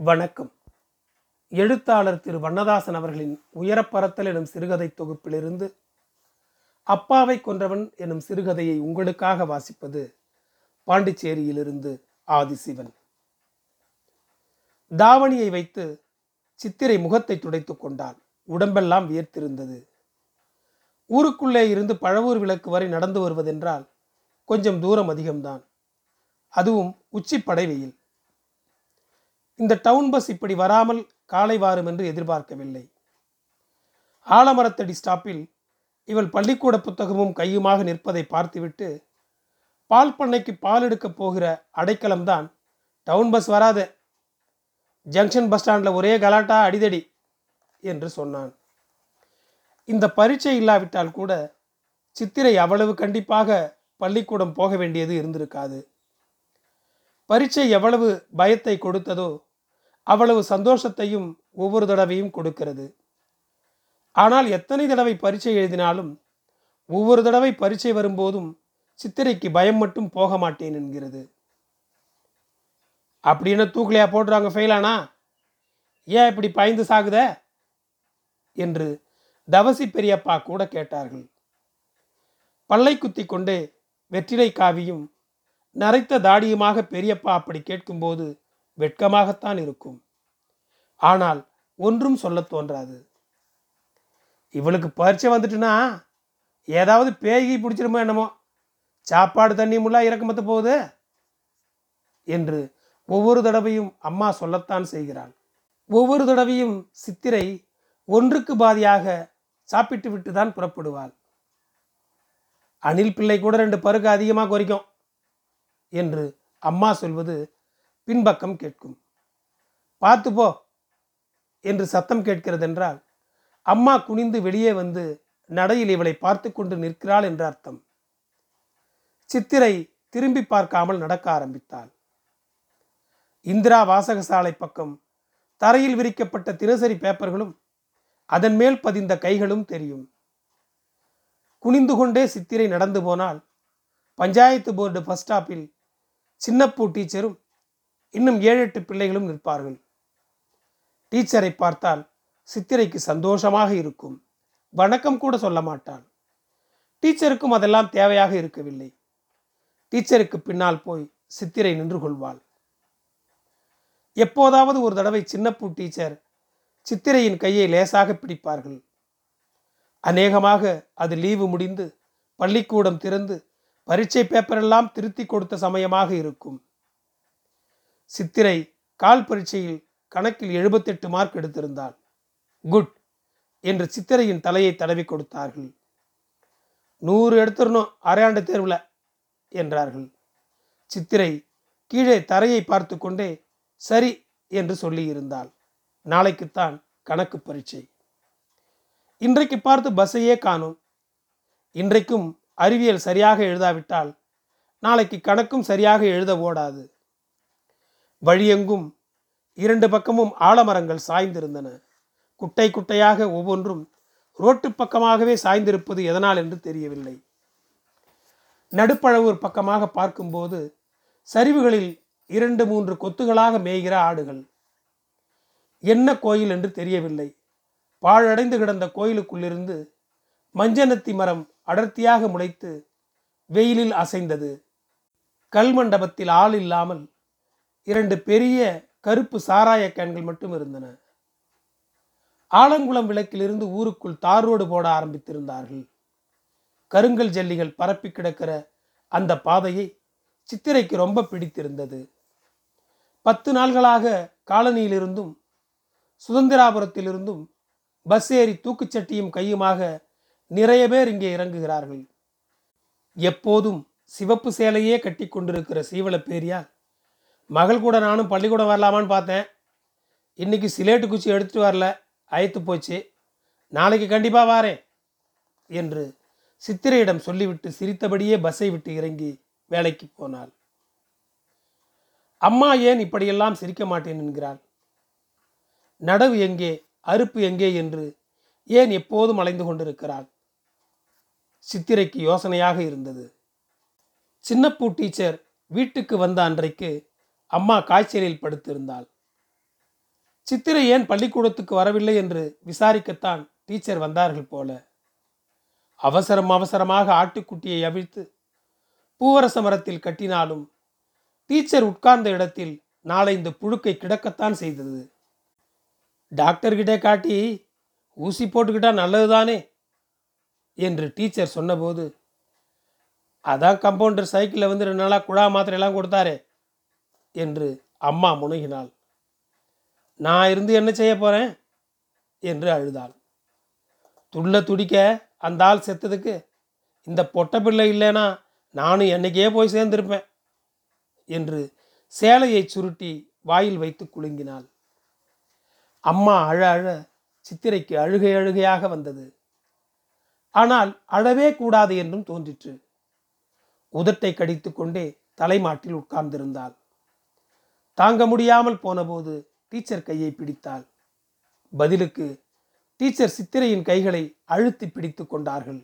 வணக்கம். எழுத்தாளர் திரு வண்ணதாசன் அவர்களின் உயரப்பறத்தல் எனும் சிறுகதை தொகுப்பிலிருந்து அப்பாவை கொன்றவன் எனும் சிறுகதையை உங்களுக்காக வாசிப்பது பாண்டிச்சேரியிலிருந்து ஆதிசிவன். தாவணியை வைத்து சித்திரை முகத்தை துடைத்துக் கொண்டாள். உடம்பெல்லாம் வியர்த்திருந்தது. ஊருக்குள்ளே இருந்து பழவூர் விளக்கு வரை நடந்து வருவதென்றால் கொஞ்சம் தூரம் அதிகம்தான். அதுவும் உச்சிப்படை வெயில். இந்த டவுன் பஸ் இப்படி வராமல் காலை வாரும் என்று எதிர்பார்க்கவில்லை. ஆலமரத்தடி ஸ்டாப்பில் இவள் பள்ளிக்கூட புத்தகமும் கையுமாக நிற்பதை பார்த்துவிட்டு பால் பண்ணைக்கு பால் எடுக்கப் போகிற அடைக்கலம்தான் டவுன் பஸ் வராது. ஜங்ஷன் பஸ் ஸ்டாண்டில் ஒரே கலாட்டா அடிதடி என்று சொன்னான். இந்த பரீட்சை இல்லாவிட்டால் கூட சித்திரை அவ்வளவு கண்டிப்பாக பள்ளிக்கூடம் போக வேண்டியது இருந்திருக்காது. பரீட்சை எவ்வளவு பயத்தை கொடுத்ததோ அவ்வளவு சந்தோஷத்தையும் ஒவ்வொரு தடவையும் கொடுக்கிறது. ஆனால் எத்தனை தடவை பரீட்சை எழுதினாலும் ஒவ்வொரு தடவை பரீட்சை வரும்போதும் சித்திரைக்கு பயம் மட்டும் போக மாட்டேன் என்கிறது. அப்படின்னு தூக்கலையா போடுறாங்க ஃபெயிலானா ஏன் இப்படி பாய்ந்து சாகுத? என்று தவசி பெரியப்பா கூட கேட்டார்கள். பல்லை குத்தி கொண்டே வெற்றிலை காவியும் நரைத்த தாடியுமாக பெரியப்பா அப்படி கேட்கும்போது வெட்கமாகத்தான் இருக்கும். ஆனால் ஒன்றும் சொல்லத் தோன்றாது. இவளுக்கு பரீட்சை வந்துட்டுனா ஏதாவது பேய்கி பிடிச்சிருமோ என்னமோ? சாப்பாடு தண்ணி முள்ளா இறக்கமத்து போகுது? என்று ஒவ்வொரு தடவையும் அம்மா சொல்லத்தான் செய்கிறாள். ஒவ்வொரு தடவையும் சித்திரை ஒன்றுக்கு பாதியாக சாப்பிட்டு விட்டு தான் புறப்படுவாள். அணில் பிள்ளை கூட ரெண்டு பருக்கு அதிகமாக குறைக்கும் என்று அம்மா சொல்வது பின்பக்கம் கேட்கும். பார்த்து போ என்று சத்தம் கேட்கிறதென்றால் அம்மா குனிந்து வெளியே வந்து நடையில் இவளை பார்த்து கொண்டு நிற்கிறாள் என்ற அர்த்தம். சித்திரை திரும்பி பார்க்காமல் நடக்க ஆரம்பித்தாள். இந்திரா வாசகசாலை பக்கம் தரையில் விரிக்கப்பட்ட தினசரி பேப்பர்களும் அதன் மேல் பதிந்த கைகளும் தெரியும். குனிந்து கொண்டே சித்திரை நடந்து போனால் பஞ்சாயத்து போர்டு பஸ் ஸ்டாப்பில் சின்னப்பூ டீச்சரும் இன்னும் ஏழு எட்டு பிள்ளைகளும் நிற்பார்கள். டீச்சரை பார்த்தால் சித்திரைக்கு சந்தோஷமாக இருக்கும். வணக்கம் கூட சொல்ல மாட்டாள் டீச்சருக்கும் அதெல்லாம் தேவையாக இருக்கவில்லை. டீச்சருக்கு பின்னால் போய் சித்திரை நின்று கொள்வாள். எப்போதாவது ஒரு தடவை சின்னப்பூ டீச்சர் சித்திரையின் கையை லேசாக பிடிப்பார்கள். அநேகமாக அது லீவு முடிந்து பள்ளிக்கூடம் திறந்து பரீட்சை பேப்பரெல்லாம் திருத்தி கொடுத்த சமயமாக இருக்கும். சித்திரை கால் பரீட்சையில் கணக்கில் எழுபத்தெட்டு மார்க் எடுத்திருந்தாள். குட் என்று சித்திரையின் தலையை தடவி கொடுத்தார்கள். நூறு எடுத்துடணும் அரையாண்டு தேர்வில் என்றார்கள். சித்திரை கீழே தரையை பார்த்து கொண்டே சரி என்று சொல்லியிருந்தாள். நாளைக்குத்தான் கணக்கு பரீட்சை. இன்றைக்கு பார்த்து பஸ்ஸையே காணும். இன்றைக்கும் அறிவியல் சரியாக எழுதாவிட்டால் நாளைக்கு கணக்கும் சரியாக எழுத ஓடாது. வழியெங்கும் இரண்டு பக்கமும் ஆலமரங்கள் சாய்ந்திருந்தன. குட்டை குட்டையாக ஒவ்வொன்றும் ரோட்டு பக்கமாகவே சாய்ந்திருப்பது எதனால் என்று தெரியவில்லை. நடுப்பழவூர் பக்கமாக பார்க்கும்போது சரிவுகளில் இரண்டு மூன்று கொத்துகளாக மேய்கிற ஆடுகள். என்ன கோயில் என்று தெரியவில்லை. பாழடைந்து கிடந்த கோயிலுக்குள்ளிருந்து மஞ்சனத்தி மரம் அடர்த்தியாக முளைத்து வெயிலில் அசைந்தது. கல் மண்டபத்தில் ஆள் இல்லாமல் இரண்டு பெரிய கருப்பு சாராய கேன்கள் மட்டும் இருந்தன. ஆலங்குளம் விளக்கிலிருந்து ஊருக்குள் தார் ரோடு போட ஆரம்பித்திருந்தார்கள். கருங்கல் ஜல்லிகள் பரப்பி கிடக்கிற அந்த பாதையை சித்திரைக்கு ரொம்ப பிடித்திருந்தது. பத்து நாள்களாக காலனியிலிருந்தும் சுதந்திராபுரத்திலிருந்தும் பஸ் ஏறி தூக்குச்சட்டியும் கையுமாக நிறைய பேர் இங்கே இறங்குகிறார்கள். எப்போதும் சிவப்பு சேலையே கட்டி கொண்டிருக்கிற சீவள பேரியார் மகள் கூட நானும் பள்ளிக்கூடம் வரலாமான்னு பார்த்தேன். இன்னைக்கு சிலேட்டு குச்சி எடுத்துகிட்டு வரல. அயத்து போச்சு. நாளைக்கு கண்டிப்பாக வாரேன் என்று சித்திரையிடம் சொல்லிவிட்டு சிரித்தபடியே பஸ்ஸை விட்டு இறங்கி வேலைக்கு போனாள். அம்மா ஏன் இப்படியெல்லாம் சிரிக்க மாட்டேன் என்கிறாள். நடவு எங்கே அறுப்பு எங்கே என்று ஏன் எப்போதும் அலைந்து கொண்டிருக்கிறாள். சித்திரைக்கு யோசனையாக இருந்தது. சின்னப்பூ டீச்சர் வீட்டுக்கு வந்த அன்றைக்கு அம்மா காய்ச்சலில் படுத்திருந்தாள். சித்திரை ஏன் பள்ளிக்கூடத்துக்கு வரவில்லை என்று விசாரிக்கத்தான் டீச்சர் வந்தார்கள் போல. அவசரம் அவசரமாக ஆட்டுக்குட்டியை அவிழ்த்து பூவரச மரத்தில் கட்டினாலும் டீச்சர் உட்கார்ந்த இடத்தில் நாளை இந்த புழுக்கை கிடக்கத்தான் செய்தது. டாக்டர்கிட்ட காட்டி ஊசி போட்டுக்கிட்டா நல்லதுதானே? என்று டீச்சர் சொன்னபோது அதான் கம்பவுண்டர் சைக்கிளில் வந்து ரெண்டு நாளாக குழா மாத்திரையெல்லாம் கொடுத்தாரே என்று அம்மா முனகினாள் நான் இருந்து என்ன செய்ய போகிறேன் என்று அழுதாள். துள்ள துடிக்க அந்த ஆள் செத்ததுக்கு இந்த பொட்ட பிள்ளை இல்லைனா நானும் என்னைக்கே போய் சேர்ந்திருப்பேன் என்று சேலையை சுருட்டி வாயில் வைத்து குலுங்கினாள். அம்மா அழ அழ சித்திரைக்கு அழுகை அழுகையாக வந்தது. ஆனால் அழவே கூடாது என்றும் தோன்றிற்று. உதட்டை கடித்து கொண்டே தலைமாட்டில் உட்கார்ந்திருந்தாள். தாங்க முடியாமல் போனபோது டீச்சர் கையை பிடித்தாள். பதிலுக்கு டீச்சர் சித்திரையின் கைகளை அழுத்தி பிடித்து கொண்டார்கள்.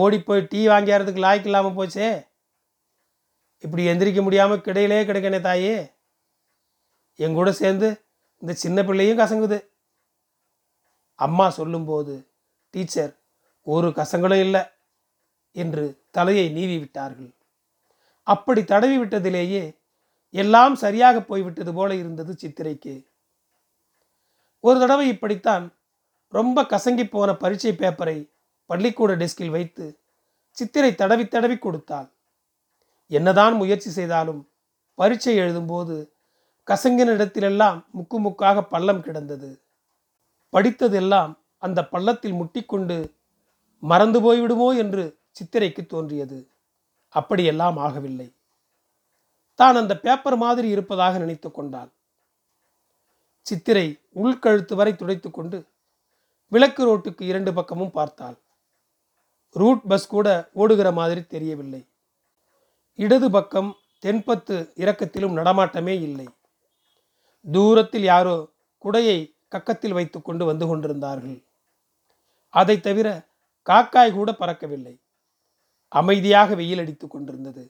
ஓடிப்போய் டீ வாங்கியாரதுக்கு லாய்க்கு இல்லாமல் போச்சே. இப்படி எந்திரிக்க முடியாமல் கிடையிலே கிடைக்கணே தாயே. என் கூட சேர்ந்து இந்த சின்ன பிள்ளையும் கசங்குது. அம்மா சொல்லும்போது டீச்சர் ஒரு கசங்களும் இல்லை என்று தலையை நீவி விட்டார்கள். அப்படி தடவி விட்டதிலேயே எல்லாம் சரியாக போய்விட்டது போல இருந்தது சித்திரைக்கு. ஒரு தடவை இப்படித்தான் ரொம்ப கசங்கி போன பரீட்சை பேப்பரை பள்ளிக்கூட டெஸ்கில் வைத்து சித்திரை தடவி தடவி கொடுத்தாள். என்னதான் முயற்சி செய்தாலும் பரீட்சை எழுதும்போது கசங்கின இடத்திலெல்லாம் முக்கு முக்காக பள்ளம் கிடந்தது. படித்ததெல்லாம் அந்த பள்ளத்தில் முட்டிக்கொண்டு மறந்து போய்விடுமோ என்று சித்திரைக்கு தோன்றியது. அப்படியெல்லாம் ஆகவில்லை. தான் அந்த பேப்பர் மாதிரி இருப்பதாக நினைத்து கொண்டாள். சித்திரை உள்கழுத்து வரை துடைத்து கொண்டு விளக்கு ரோட்டுக்கு இரண்டு பக்கமும் பார்த்தாள். ரூட் பஸ் கூட ஓடுகிற மாதிரி தெரியவில்லை. இடது பக்கம் தென்பத்து இறக்கத்திலும் நடமாட்டமே இல்லை. தூரத்தில் யாரோ குடையை கக்கத்தில் வைத்து கொண்டு வந்து கொண்டிருந்தார்கள். அதை தவிர காக்காய் கூட பறக்கவில்லை. அமைதியாக வெயில் அடித்து கொண்டிருந்தது.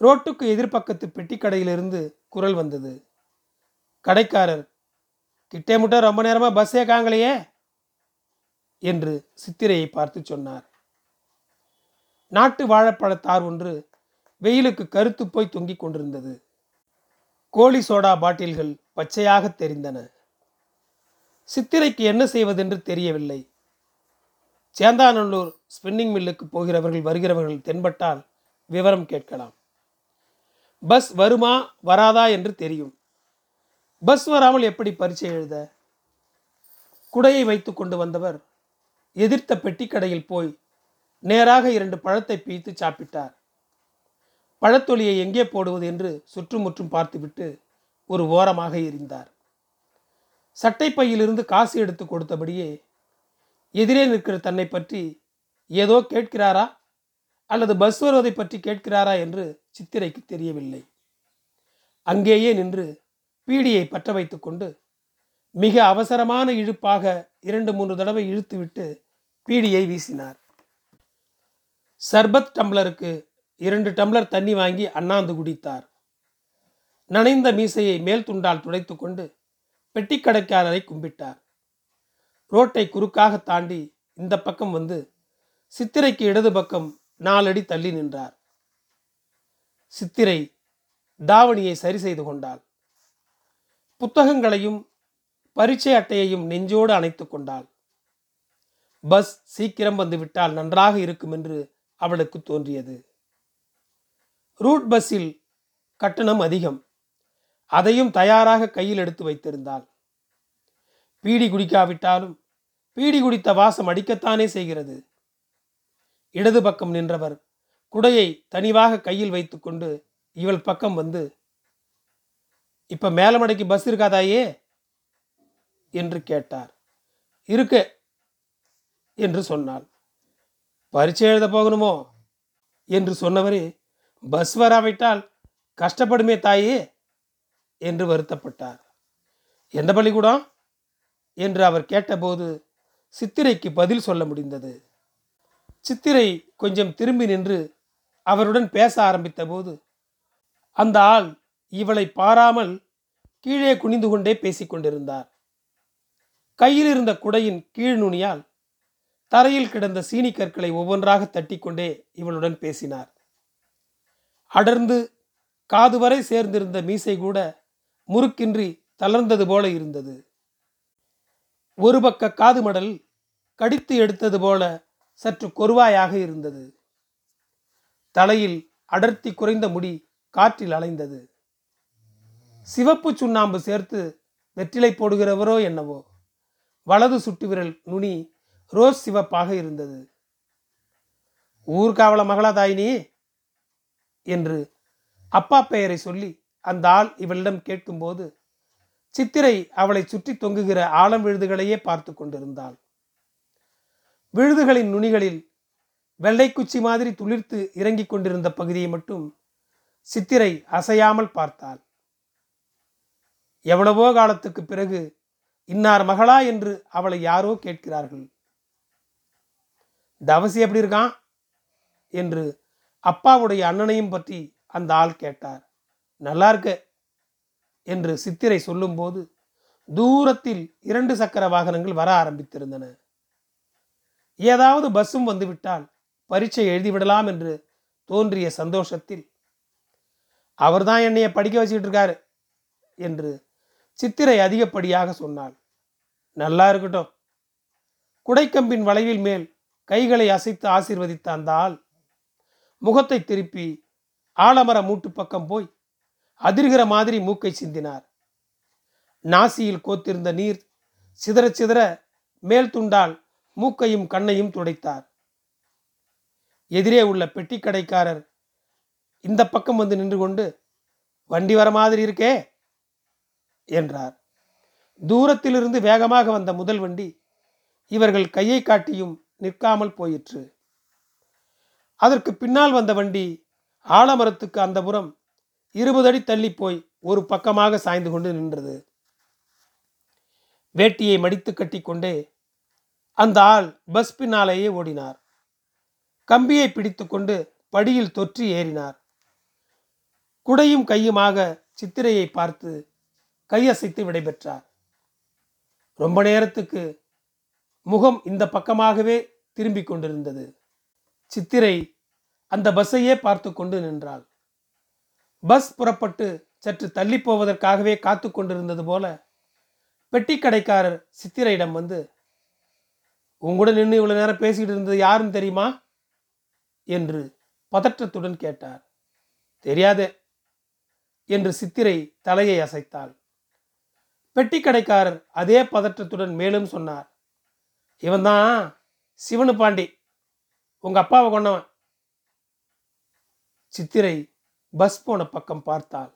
ரோட்டுக்கு எதிர்ப்பக்கத்து பெட்டிக்கடையிலிருந்து குரல் வந்தது. கடைக்காரர் கிட்டே முட்டை ரொம்ப நேரமாக பஸ்ஸே காங்களையே என்று சித்திரையை பார்த்து சொன்னார். நாட்டு வாழைப்பழத்தார் ஒன்று வெயிலுக்கு கருத்து போய் தொங்கிக் கொண்டிருந்தது. கோழி சோடா பாட்டில்கள் பச்சையாக தெரிந்தன. சித்திரைக்கு என்ன செய்வதென்று தெரியவில்லை. சேந்தாநல்லூர் ஸ்பின்னிங் மில்லுக்கு போகிறவர்கள் வருகிறவர்கள் தென்பட்டால் விவரம் கேட்கலாம். பஸ் வருமா வராதா என்று தெரியும். பஸ் வராமல் எப்படி பரீட்சை எழுத? குடையை வைத்து கொண்டு வந்தவர் எதிர்த்த பெட்டிக்கடையில் போய் நேராக இரண்டு பழத்தை பிய்த்து சாப்பிட்டார். பழத்தொலியை எங்கே போடுவது என்று சுற்றுமுற்றும் பார்த்துவிட்டு ஒரு ஓரமாக எரிந்தார். சட்டைப்பையிலிருந்து காசு எடுத்து கொடுத்தபடியே எதிரே நிற்கிற தன்னை பற்றி ஏதோ கேட்கிறாரா? அல்லது பஸ் வருவதை பற்றி கேட்கிறாரா என்று சித்திரைக்கு தெரியவில்லை. அங்கேயே நின்று பீடியை பற்ற வைத்துக்கொண்டு மிக அவசரமான இழுப்பாக இரண்டு மூன்று தடவை இழுத்துவிட்டு பீடியை வீசினார். சர்பத் டம்ளருக்கு இரண்டு டம்ளர் தண்ணி வாங்கி அண்ணாந்து குடித்தார். நனைந்த மீசையை மேல் துண்டால் துடைத்து கொண்டு பெட்டிக்கடைக்காரரை கும்பிட்டார். ரோட்டை குறுக்காக தாண்டி இந்த பக்கம் வந்து சித்திரைக்கு இடது பக்கம் நாலடி தள்ளி நின்றார். சித்திரை தாவணியை சரி செய்து கொண்டாள். புத்தகங்களையும் பரீட்சை அட்டையையும் நெஞ்சோடு அணைத்து கொண்டாள். பஸ் சீக்கிரம் வந்துவிட்டால் நன்றாக இருக்கும் என்று அவளுக்கு தோன்றியது. ரூட் பஸ்ஸில் கட்டணம் அதிகம். அதையும் தயாராக கையில் எடுத்து வைத்திருந்தாள். பீடி குடிக்காவிட்டாலும் பீடி குடித்த வாசம் அடிக்கத்தானே செய்கிறது. இடது பக்கம் நின்றவர் குடையை தனிவாக கையில் வைத்துக்கொண்டு இவள் பக்கம் வந்து இப்ப மேலமடைக்கு பஸ் இருக்காதாயே என்று கேட்டார். இருக்க என்று சொன்னாள். பரீட்சை எழுத போகணுமோ? என்று சொன்னவரே பஸ் வராவிட்டால் கஷ்டப்படுமே தாயே என்று வருத்தப்பட்டார். எந்த பள்ளிக்கூடம்? என்று அவர் கேட்டபோது சித்திரைக்கு பதில் சொல்ல முடிந்தது. சித்திரை கொஞ்சம் திரும்பி நின்று அவருடன் பேச ஆரம்பித்த போது அந்த ஆள் இவளை பாராமல் கீழே குனிந்து கொண்டே பேசிக்கொண்டிருந்தார் கையில் இருந்த குடையின் கீழ் நுனியால் தரையில் கிடந்த சீனி கற்களை ஒவ்வொன்றாக தட்டிக்கொண்டே இவளுடன் பேசினார். அடர்ந்து காது வரை சேர்ந்திருந்த மீசை கூட முறுக்கின்றி தளர்ந்தது போல இருந்தது. ஒரு பக்க காது மடல் கடித்து எடுத்தது போல சற்று கொருவாயாக இருந்தது. தலையில் அடர்த்தி குறைந்த முடி காற்றில் அலைந்தது. சிவப்பு சுண்ணாம்பு சேர்த்து வெற்றிலை போடுகிறவரோ என்னவோ. வலது சுட்டுவிரல் நுனி ரோஸ் சிவப்பாக இருந்தது. ஊர்காவல மகளா தாயினி? என்று அப்பா பெயரை சொல்லி அந்த ஆள் இவளிடம் கேட்கும்போது சித்திரை அவளை சுற்றி தொங்குகிற ஆழம் விழுதுகளையே பார்த்து கொண்டிருந்தாள். விழுதுகளின் நுனிகளில் வெள்ளைக்குச்சி மாதிரி துளிர்த்து இறங்கிக் கொண்டிருந்த பகுதியை மட்டும் சித்திரை அசையாமல் பார்த்தாள். எவ்வளவோ காலத்துக்கு பிறகு இன்னார் மகளா என்று அவளை யாரோ கேட்கிறார்கள். தவசி எப்படி இருக்கான்? என்று அப்பாவுடைய அண்ணனையும் பற்றி அந்த ஆள் கேட்டார். நல்லா இருக்க என்று சித்திரை சொல்லும்போது தூரத்தில் இரண்டு சக்கர வாகனங்கள் வர ஆரம்பித்திருந்தன. ஏதாவது பஸ்ஸும் வந்துவிட்டால் பரீட்சை எழுதிவிடலாம் என்று தோன்றிய சந்தோஷத்தில் அவர்தான் என்னைய படிக்க வச்சுக்கிட்டு இருக்காரு என்று சித்திரை அதிகப்படியாக சொன்னாள். நல்லா இருக்கட்டும். குடைக்கம்பின் வளைவில் மேல் கைகளை அசைத்து ஆசீர்வதித்த அந்த ஆள் முகத்தை திருப்பி ஆலமர மூட்டு பக்கம் போய் அதிர்கிற மாதிரி மூக்கை சிந்தினார். நாசியில் கோத்திருந்த நீர் சிதற சிதற மேல் துண்டால் மூக்கையும் கண்ணையும் துடைத்தார். எதிரே உள்ள பெட்டி கடைக்காரர் இந்த பக்கம் வந்து நின்று கொண்டு வண்டி வர மாதிரி இருக்கே என்றார். தூரத்திலிருந்து வேகமாக வந்த முதல் வண்டி இவர்கள் கையை காட்டியும் நிற்காமல் போயிற்று. அதற்கு பின்னால் வந்த வண்டி ஆலமரத்துக்கு அந்த புறம் இருபது அடி தள்ளி போய் ஒரு பக்கமாக சாய்ந்து கொண்டு நின்றது. வேட்டியை மடித்து கட்டிக்கொண்டே அந்த ஆள் பஸ் பின்னாலேயே ஓடினார். கம்பியை பிடித்துக்கொண்டு படியில் தொற்றி ஏறினார். குடையும் கையுமாக சித்திரையை பார்த்து கையசைத்து விடைபெற்றார். ரொம்ப நேரத்துக்கு முகம் இந்த பக்கமாகவே திரும்பிக் கொண்டிருந்தது. சித்திரை அந்த பஸ்ஸையே பார்த்து கொண்டு நின்றாள். பஸ் புறப்பட்டு சற்று தள்ளி போவதற்காகவே காத்து கொண்டிருந்தது போல பெட்டி கடைக்காரர் சித்திரையிடம் வந்து உங்கூட நின்று இவ்வளோ நேரம் பேசிக்கிட்டு இருந்தது யாருன்னு தெரியுமா? என்று பதற்றத்துடன் கேட்டார். தெரியாதே என்று சித்திரை தலையை அசைத்தாள். பெட்டி கடைக்காரர் அதே பதற்றத்துடன் மேலும் சொன்னார். இவன்தான் சிவனு பாண்டி உங்க அப்பாவை கொண்டவன் சித்திரை பஸ் போன பக்கம் பார்த்தாள்.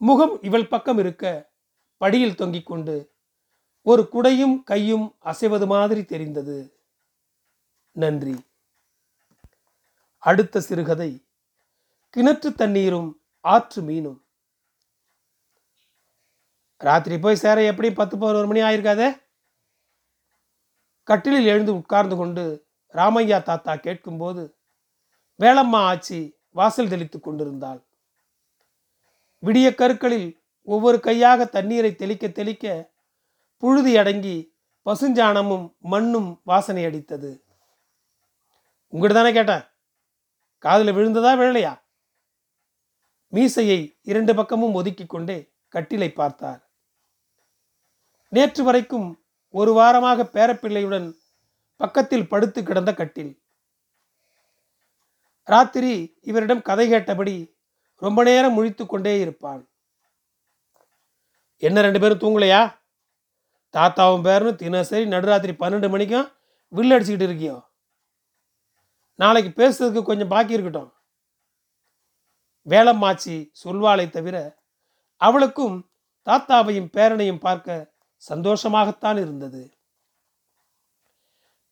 முகம் இவள் பக்கம் இருக்க படியில் தொங்கிக் கொண்டு ஒரு குடையும் கையும் அசைவது மாதிரி தெரிந்தது. நன்றி. அடுத்த சிறுகதை. கிணற்று தண்ணீரும் ஆற்று மீனும். ராத்திரி போய் சேர எப்படி பத்து பதினோரு மணி ஆயிருக்காதே? கட்டிலில் எழுந்து உட்கார்ந்து கொண்டு ராமையா தாத்தா கேட்கும்போது வேளம்மா ஆச்சி வாசல் தெளித்து கொண்டிருந்தாள். விடிய கருக்களில் ஒவ்வொரு கையாக தண்ணீரை தெளிக்க தெளிக்க புழுதி அடங்கி பசுஞ்சாணமும் மண்ணும் வாசனை அடித்தது. உங்கள்கிட்ட தானே கேட்டேன்? காதில் விழுந்ததா விழலையா? மீசையை இரண்டு பக்கமும் ஒதுக்கி கொண்டே கட்டிலை பார்த்தார். நேற்று வரைக்கும் ஒரு வாரமாக பேரப்பிள்ளையுடன் பக்கத்தில் படுத்து கிடந்த கட்டில். ராத்திரி இவரிடம் கதை கேட்டபடி ரொம்ப நேரம் முழித்து கொண்டே இருப்பான். என்ன ரெண்டு பேரும் தூங்கலையா? தாத்தாவும் பேரனும் தினசரி நடுராத்திரி பன்னெண்டு மணிக்கும் வில்லு அடிச்சுக்கிட்டு இருக்கியோ? நாளைக்கு பேசுறதுக்கு கொஞ்சம் பாக்கி இருக்கட்டும். வேளம்மாச்சி சொல்வாளை தவிர அவளுக்கும் தாத்தாவையும் பேரனையும் பார்க்க சந்தோஷமாகத்தான் இருந்தது.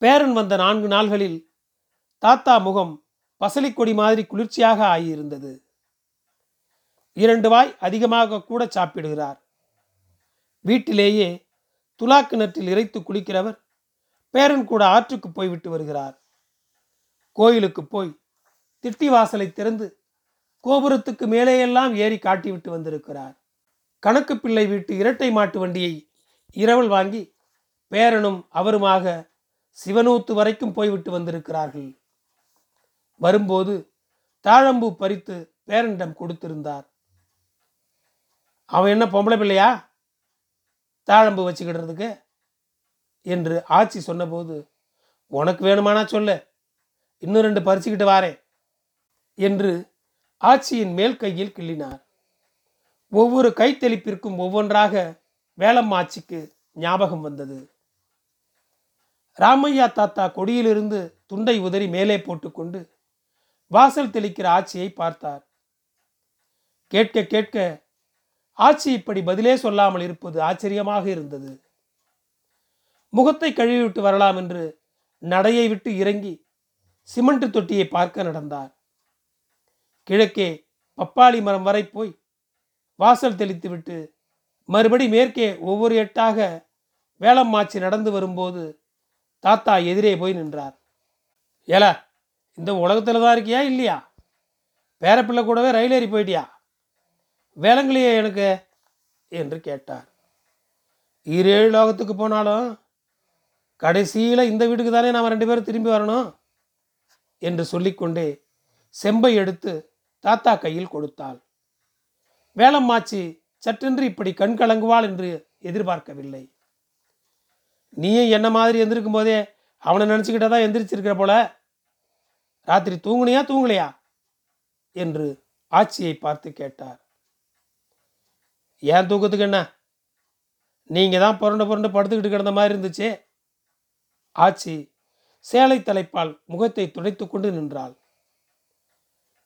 பேரன் வந்த நான்கு நாள்களில் தாத்தா முகம் பசலிக்கொடி மாதிரி குளிர்ச்சியாக ஆகியிருந்தது. இரண்டு வாய் அதிகமாக கூட சாப்பிடுகிறார். வீட்டிலேயே துலா கிணற்றில் இறைத்து குளிக்கிறவர் பேரன் கூட ஆற்றுக்கு போய்விட்டு வருகிறார். கோயிலுக்கு போய் திட்டி வாசலை திறந்து கோபுரத்துக்கு மேலேயெல்லாம் ஏறி காட்டிவிட்டு வந்திருக்கிறார். கணக்கு பிள்ளை வீட்டு இரட்டை மாட்டு வண்டியை இரவல் வாங்கி பேரனும் அவருமாக சிவனூத்து வரைக்கும் போய்விட்டு வந்திருக்கிறார்கள். வரும்போது தாழம்பூ பறித்து பேரனிடம் கொடுத்திருந்தார். அவன் என்ன பொம்பளை பிள்ளையா? தாழம்பு வச்சுக்கிடுறதுக்கு? என்று ஆச்சி சொன்னபோது உனக்கு வேணுமானா சொல்லு. இன்னும் ரெண்டு பறிச்சுக்கிட்டு வாரேன் என்று ஆட்சியின் மேல் கையில் கிள்ளினார். ஒவ்வொரு கைத்தெளிப்பிற்கும் ஒவ்வொன்றாக வேளம் ஆட்சிக்கு ஞாபகம் வந்தது. ராமையா தாத்தா கொடியிலிருந்து துண்டை உதறி மேலே போட்டுக்கொண்டு வாசல் தெளிக்கிற ஆட்சியை பார்த்தார். கேட்க கேட்க ஆட்சி இப்படி பதிலே சொல்லாமல் இருப்பது ஆச்சரியமாக இருந்தது. முகத்தை கழுவிவிட்டு வரலாம் என்று நடையை விட்டு இறங்கி சிமெண்ட் தொட்டியை பார்க்க நடந்தார். கிழக்கே பப்பாளி மரம் வரை போய் வாசல் தெளித்துவிட்டு மறுபடி மேற்கே ஒவ்வொரு எட்டாக வேளம்மாச்சி நடந்து வரும்போது தாத்தா எதிரே போய் நின்றார். ஏல இந்த உலகத்தில் தான் இருக்கியா இல்லையா? பேரப்பிள்ளை கூடவே ரயில் ஏறி போயிட்டியா? வேளங்களையே எனக்கு என்று கேட்டார். ஈரேழு லோகத்துக்கு போனாலும் கடைசியில் இந்த வீட்டுக்கு தானே நாம் ரெண்டு பேரும் திரும்பி வரணும்? என்று சொல்லிக்கொண்டே செம்பை எடுத்து தாத்தா கையில் கொடுத்தாள். வேளம்மாச்சி சற்றென்று இப்படி கண் கலங்குவாள் என்று எதிர்பார்க்கவில்லை. நீயும் என்ன மாதிரி எந்திருக்கும் போதே அவனை நினச்சிக்கிட்ட தான் எந்திரிச்சிருக்கிற போல? ராத்திரி தூங்குனியா தூங்கலையா? என்று ஆட்சியை பார்த்து கேட்டார். ஏன் தூக்கத்துக்கு என்ன? நீங்கள் தான் புரண்டு புரண்டு படுத்துக்கிட்டு கிடந்த மாதிரி இருந்துச்சு? ஆச்சி சேலை தலைப்பால் முகத்தை துடைத்து கொண்டு நின்றாள்.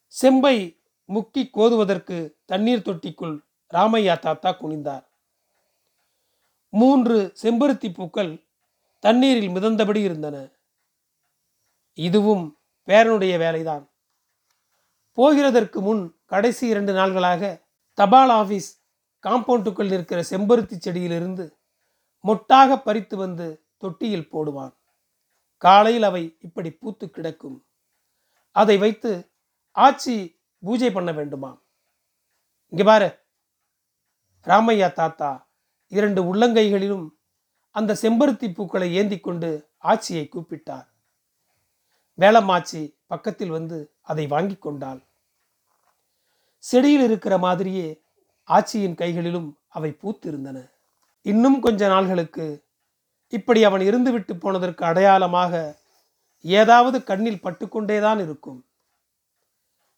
செம்பை முக்கி கோதுவதற்கு தண்ணீர் தொட்டிக்குள் ராமையா தாத்தா குனிந்தார். மூன்று செம்பருத்தி பூக்கள் தண்ணீரில் மிதந்தபடி இருந்தன. இதுவும் பேரனுடைய வேலைதான். போகிறதற்கு முன் கடைசி இரண்டு நாள்களாக தபால் ஆபீஸ் காம்பவுண்டுக்குள் இருக்கிற செம்பருத்தி செடியிலிருந்து மொட்டாக பறித்து வந்து தொட்டியில் போடுவான். காலையில் அவை இப்படி பூத்து கிடக்கும். அதை வைத்து ஆச்சி பூஜை பண்ண வேண்டுமா? இங்கே பாரு. ராமையா தாத்தா இரண்டு உள்ளங்கைகளிலும் அந்த செம்பருத்தி பூக்களை ஏந்தி கொண்டு ஆச்சியை கூப்பிட்டார். வேளமாச்சி பக்கத்தில் வந்து அதை வாங்கி கொண்டாள். செடியில் இருக்கிற மாதிரியே ஆச்சியின் கைகளிலும் அவை பூத்திருந்தன. இன்னும் கொஞ்ச நாள்களுக்கு இப்படி அவன் இருந்துவிட்டு போனதற்கு அடையாளமாக ஏதாவது கண்ணில் பட்டுக்கொண்டேதான் இருக்கும்.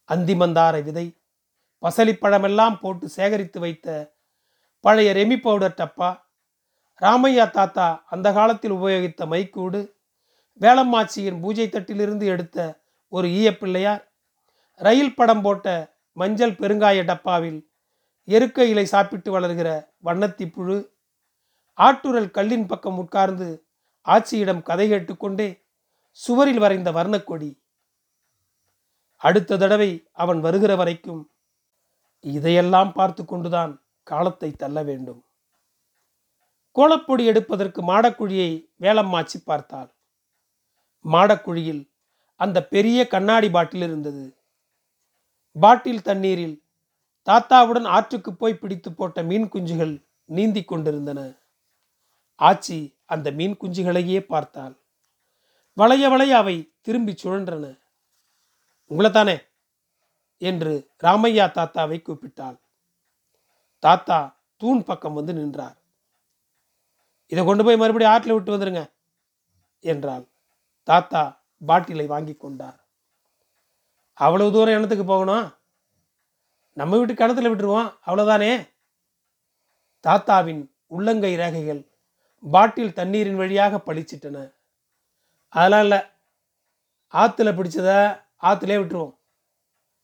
அந்திமந்தார விதை பசலிப்பழமெல்லாம் போட்டு சேகரித்து வைத்த பழைய ரெமி பவுடர் டப்பா ராமையா தாத்தா அந்த காலத்தில் உபயோகித்த மைக்கூடு வேளம்மாச்சியின் பூஜை தட்டிலிருந்து எடுத்த ஒரு ஈயப்பிள்ளையார் ரயில் படம் போட்ட மஞ்சள் பெருங்காய டப்பாவில் எருக்க இலை சாப்பிட்டு வளர்கிற வண்ணத்திப்புழு ஆட்டுரல் கல்லின் பக்கம் உட்கார்ந்து ஆட்சியிடம் கதை கேட்டுக்கொண்டே சுவரில் வரைந்த வர்ணக்கொடி. அடுத்த தடவை அவன் வருகிற வரைக்கும் இதையெல்லாம் பார்த்து கொண்டுதான் காலத்தை தள்ள வேண்டும். கோலப்பொடி எடுப்பதற்கு மாடக்குழியை வேலம்மாச்சி பார்த்தாள். மாடக்குழியில் அந்த பெரிய கண்ணாடி பாட்டில் இருந்தது. பாட்டில் தண்ணீரில் தாத்தாவுடன் ஆற்றுக்கு போய் பிடித்து போட்ட மீன் குஞ்சுகள் நீந்தி கொண்டிருந்தன. ஆச்சி அந்த மீன் குஞ்சுகளையே பார்த்தாள். வளைய வளைய அவை திரும்பி சுழன்றன. உங்களைத்தானே என்று ராமையா தாத்தாவை கூப்பிட்டாள். தாத்தா தூண் பக்கம் வந்து நின்றார். இதை கொண்டு போய் மறுபடியும் ஆற்றில் விட்டு வந்துருங்க என்றாள். தாத்தா பாட்டிலை வாங்கி கொண்டார். அவ்வளவு தூரம் எண்ணத்துக்கு போகணும்? நம்ம வீட்டு கிணத்துல விட்டுருவோம் அவ்வளோதானே தாத்தாவின் உள்ளங்கை ரேகைகள் பாட்டில் தண்ணீரின் வழியாக பளிச்சிட்டன. அதெல்லாம் இல்லை ஆற்றுல பிடிச்சத ஆற்றுலே விட்டுருவோம்.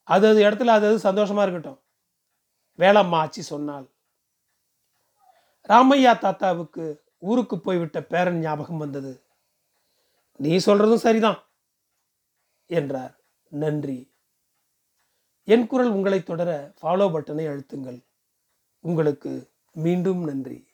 அது அது இடத்துல அது அது சந்தோஷமாக இருக்கட்டும். வேளம்மா ஆச்சி சொன்னால் ராமையா தாத்தாவுக்கு ஊருக்கு போய்விட்ட பேரன் ஞாபகம் வந்தது. நீ சொல்றதும் சரிதான் என்றார். நன்றி. என் குரல் உங்களை தொடர ஃபாலோ பட்டனை அழுத்துங்கள். உங்களுக்கு மீண்டும் நன்றி.